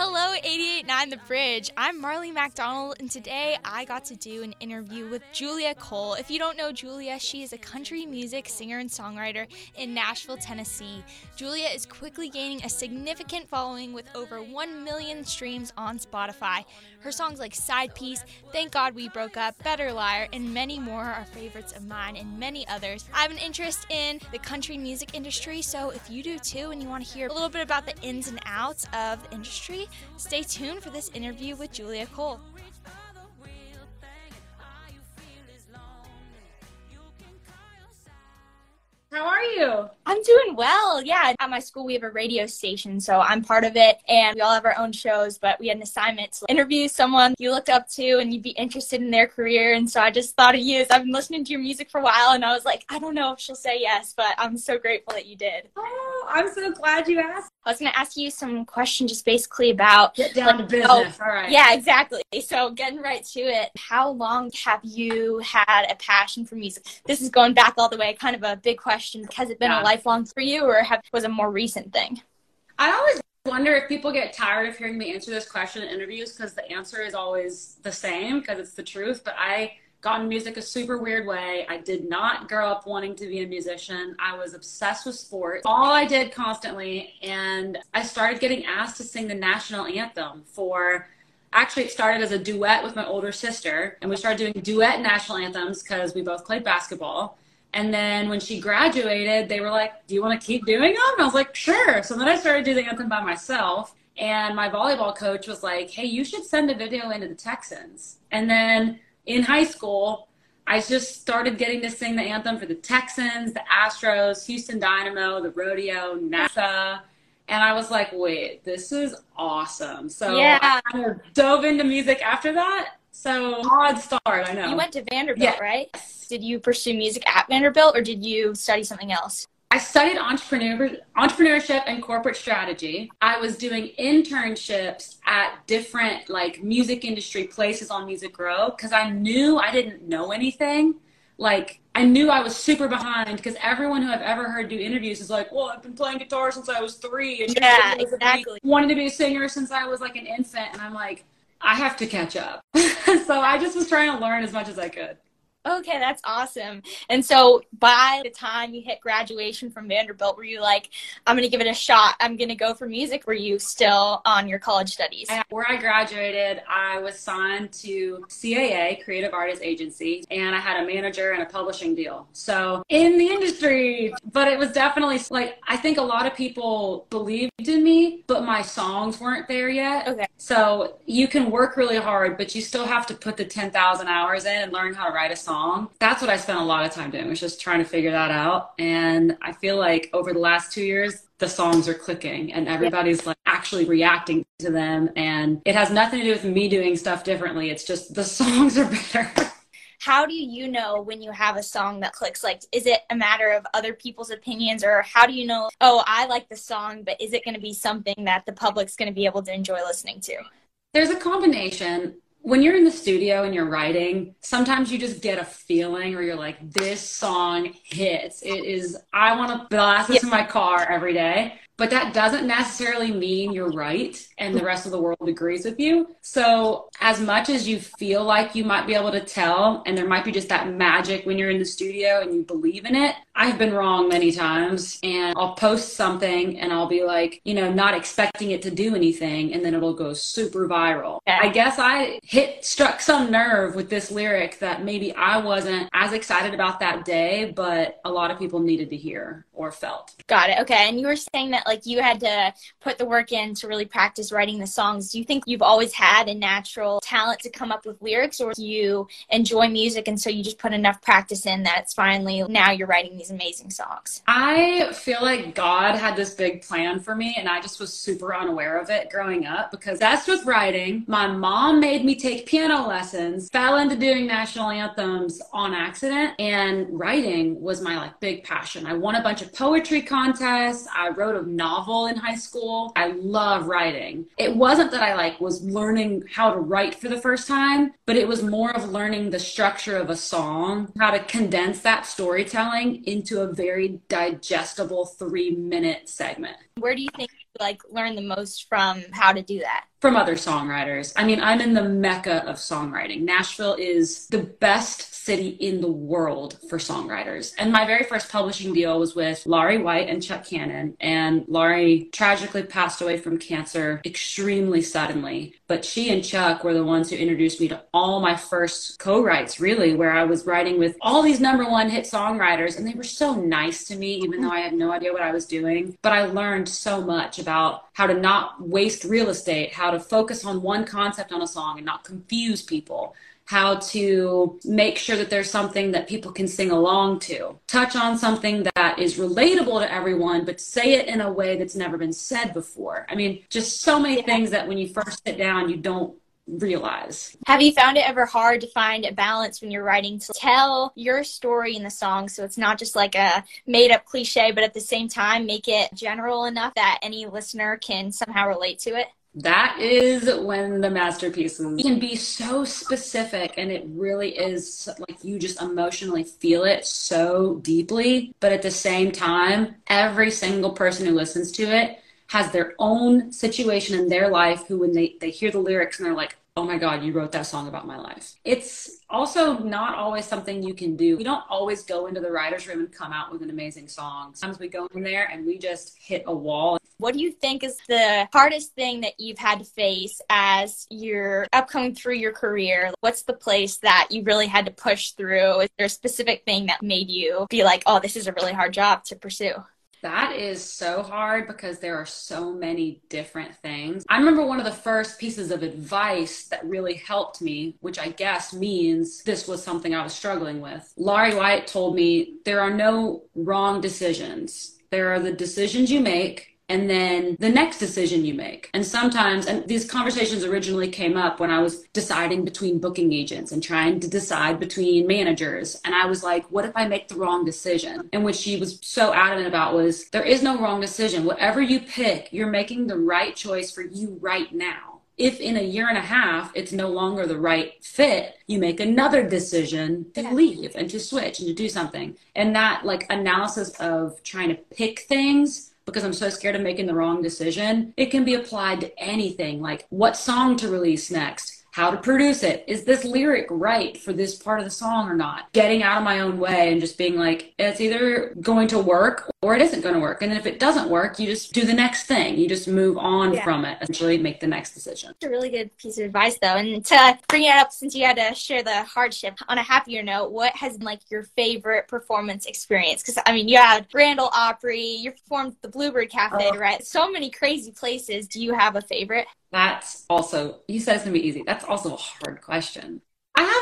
Hello, 889 The Bridge. I'm Marley MacDonald, and today I got to do an interview with Julia Cole. If you don't know Julia, she is a country music singer and songwriter in Nashville, Tennessee. Julia is quickly gaining a significant following with over 1 million streams on Spotify. Her songs like Side Piece, Thank God We Broke Up, Better Liar, and many more are favorites of mine and many others. I have an interest in the country music industry, so if you do too and you want to hear a little bit about the ins and outs of the industry, Stay tuned for this interview with Julia Cole. How are you? I'm doing well. Yeah, at my school we have a radio station, so I'm part of it, and we all have our own shows. But we had an assignment to interview someone you looked up to, and you'd be interested in their career. And so I just thought of you. I've been listening to your music for a while, and I was like, I don't know if she'll say yes, but I'm so grateful that you did. Oh, I'm so glad you asked. I was going to ask you some questions, just basically about get down like, to business. Oh, all right. Yeah, exactly. So getting right to it. How long have you had a passion for music? This is going back all the way. Kind of a big question? Has it been yeah. a lifelong for you, or have, was a more recent thing? I always wonder if people get tired of hearing me answer this question in interviews because the answer is always the same because it's the truth. But I got into music a super weird way. I did not grow up wanting to be a musician. I was obsessed with sports. All I did constantly, and I started getting asked to sing the national anthem for. Actually, it started as a duet with my older sister, and we started doing duet national anthems because we both played basketball. And then when she graduated, they were like, Do you want to keep doing them? And I was like, Sure. So then I started doing the anthem by myself. And my volleyball coach was like, Hey, you should send a video into the Texans. And then in high school, I just started getting to sing the anthem for the Texans, the Astros, Houston Dynamo, the Rodeo, NASA. And I was like, wait, this is awesome. So yeah. I kind of dove into music after that. So odd start, I know. You went to Vanderbilt, yeah. right? Did you pursue music at Vanderbilt or did you study something else? I studied entrepreneur, entrepreneurship and corporate strategy. I was doing internships at different like music industry places on Music Row because I knew I didn't know anything. Like I knew I was super behind because everyone who I've ever heard do interviews is like, "Well, I've been playing guitar since I was three, and yeah, exactly. wanted to be a singer since I was like an infant." And I'm like, I have to catch up. so I just was trying to learn as much as I could. Okay, that's awesome. And so by the time you hit graduation from Vanderbilt, were you like, I'm going to give it a shot? I'm going to go for music? Were you still on your college studies? Where I graduated, I was signed to CAA, Creative Artists Agency, and I had a manager and a publishing deal. So in the industry, but it was definitely like, I think a lot of people believed in me, but my songs weren't there yet. Okay. So you can work really hard, but you still have to put the 10,000 hours in and learn how to write a song song. That's what I spent a lot of time doing, was just trying to figure that out. And I feel like over the last two years, the songs are clicking and everybody's like actually reacting to them. And it has nothing to do with me doing stuff differently. It's just the songs are better. how do you know when you have a song that clicks like is it a matter of other people's opinions or how do you know oh i like the song but is it going to be something that the public's going to be able to enjoy listening to there's a combination when you're in the studio and you're writing, sometimes you just get a feeling or you're like, this song hits. It is, I want to blast this in my car every day but that doesn't necessarily mean you're right and the rest of the world agrees with you. So, as much as you feel like you might be able to tell, and there might be just that magic when you're in the studio and you believe in it, I've been wrong many times. And I'll post something and I'll be like, you know, not expecting it to do anything, and then it'll go super viral. I guess I hit, struck some nerve with this lyric that maybe I wasn't as excited about that day, but a lot of people needed to hear or felt. Got it. Okay. And you were saying that like you had to put the work in to really practice writing the songs. Do you think you've always had a natural talent to come up with lyrics or do you enjoy music and so you just put enough practice in that it's finally now you're writing these amazing songs? I feel like God had this big plan for me and I just was super unaware of it growing up because that's with writing. My mom made me take piano lessons, fell into doing national anthems on accident and writing was my like big passion. I won a bunch of poetry contests. I wrote a novel in high school. I love writing. It wasn't that I like was learning how to write for the first time, but it was more of learning the structure of a song, how to condense that storytelling into a very digestible 3-minute segment. Where do you think like learn the most from how to do that? From other songwriters. I mean, I'm in the mecca of songwriting. Nashville is the best city in the world for songwriters. And my very first publishing deal was with Lari White and Chuck Cannon. And Lari tragically passed away from cancer extremely suddenly. But she and Chuck were the ones who introduced me to all my first co writes, really, where I was writing with all these number one hit songwriters. And they were so nice to me, even though I had no idea what I was doing. But I learned so much about how to not waste real estate, how to focus on one concept on a song and not confuse people how to make sure that there's something that people can sing along to. Touch on something that is relatable to everyone, but say it in a way that's never been said before. I mean, just so many things that when you first sit down, you don't realize. Have you found it ever hard to find a balance when you're writing to tell your story in the song so it's not just like a made up cliche, but at the same time make it general enough that any listener can somehow relate to it? that is when the masterpieces can be so specific and it really is like you just emotionally feel it so deeply but at the same time every single person who listens to it has their own situation in their life who when they, they hear the lyrics and they're like oh my god you wrote that song about my life it's also not always something you can do we don't always go into the writer's room and come out with an amazing song sometimes we go in there and we just hit a wall what do you think is the hardest thing that you've had to face as you're upcoming through your career? What's the place that you really had to push through? Is there a specific thing that made you be like, oh, this is a really hard job to pursue? That is so hard because there are so many different things. I remember one of the first pieces of advice that really helped me, which I guess means this was something I was struggling with. Lari White told me there are no wrong decisions. There are the decisions you make and then the next decision you make. And sometimes, and these conversations originally came up when I was deciding between booking agents and trying to decide between managers. And I was like, what if I make the wrong decision? And what she was so adamant about was there is no wrong decision. Whatever you pick, you're making the right choice for you right now. If in a year and a half it's no longer the right fit, you make another decision to leave and to switch and to do something. And that like analysis of trying to pick things because I'm so scared of making the wrong decision, it can be applied to anything like what song to release next how to produce it. Is this lyric right for this part of the song or not? Getting out of my own way and just being like, it's either going to work or it isn't going to work. And if it doesn't work, you just do the next thing. You just move on yeah. from it, essentially make the next decision. It's a really good piece of advice, though. And to bring it up, since you had to share the hardship on a happier note, what has been like your favorite performance experience? Because I mean, you had Grand Ole Opry, you performed at the Bluebird Cafe, oh. right? So many crazy places. Do you have a favorite? That's also, you said it's going to be easy. That's also a hard question.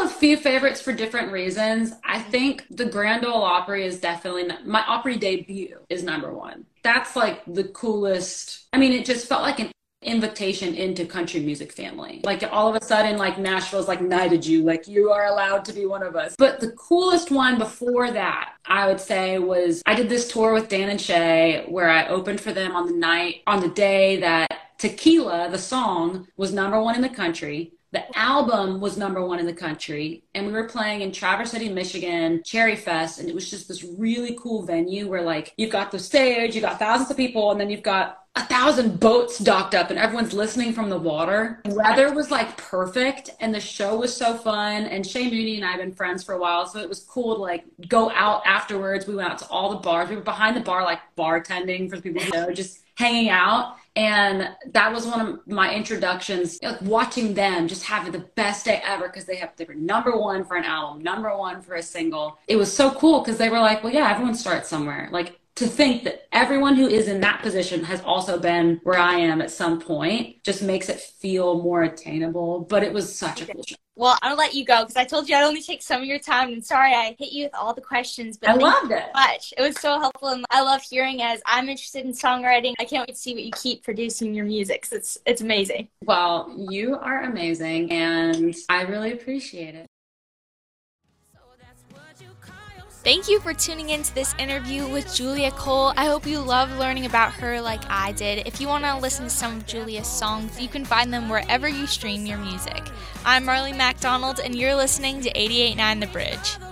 A few favorites for different reasons. I mm-hmm. think the Grand Ole Opry is definitely not, my Opry debut is number one. That's like the coolest. I mean, it just felt like an invitation into country music family. Like all of a sudden, like Nashville's like knighted you, like you are allowed to be one of us. But the coolest one before that, I would say, was I did this tour with Dan and Shay where I opened for them on the night, on the day that Tequila, the song, was number one in the country. The album was number one in the country. And we were playing in Traverse City, Michigan, Cherry Fest. And it was just this really cool venue where, like, you've got the stage, you've got thousands of people, and then you've got a thousand boats docked up and everyone's listening from the water. The weather was like perfect and the show was so fun. And Shay Mooney and I have been friends for a while, so it was cool to like go out afterwards. We went out to all the bars. We were behind the bar, like bartending for people who know, just hanging out. And that was one of my introductions, like watching them just having the best day ever because they have they were number one for an album, number one for a single. It was so cool because they were like, well, yeah, everyone starts somewhere. Like to think that everyone who is in that position has also been where I am at some point just makes it feel more attainable. But it was such a cool show. Well, I'll let you go because I told you I'd only take some of your time. And sorry I hit you with all the questions, but I loved it. So much. It was so helpful, and I love hearing. As I'm interested in songwriting, I can't wait to see what you keep producing your music. it's it's amazing. Well, you are amazing, and I really appreciate it. Thank you for tuning into this interview with Julia Cole. I hope you love learning about her like I did. If you want to listen to some of Julia's songs, you can find them wherever you stream your music. I'm Marley MacDonald, and you're listening to 889 The Bridge.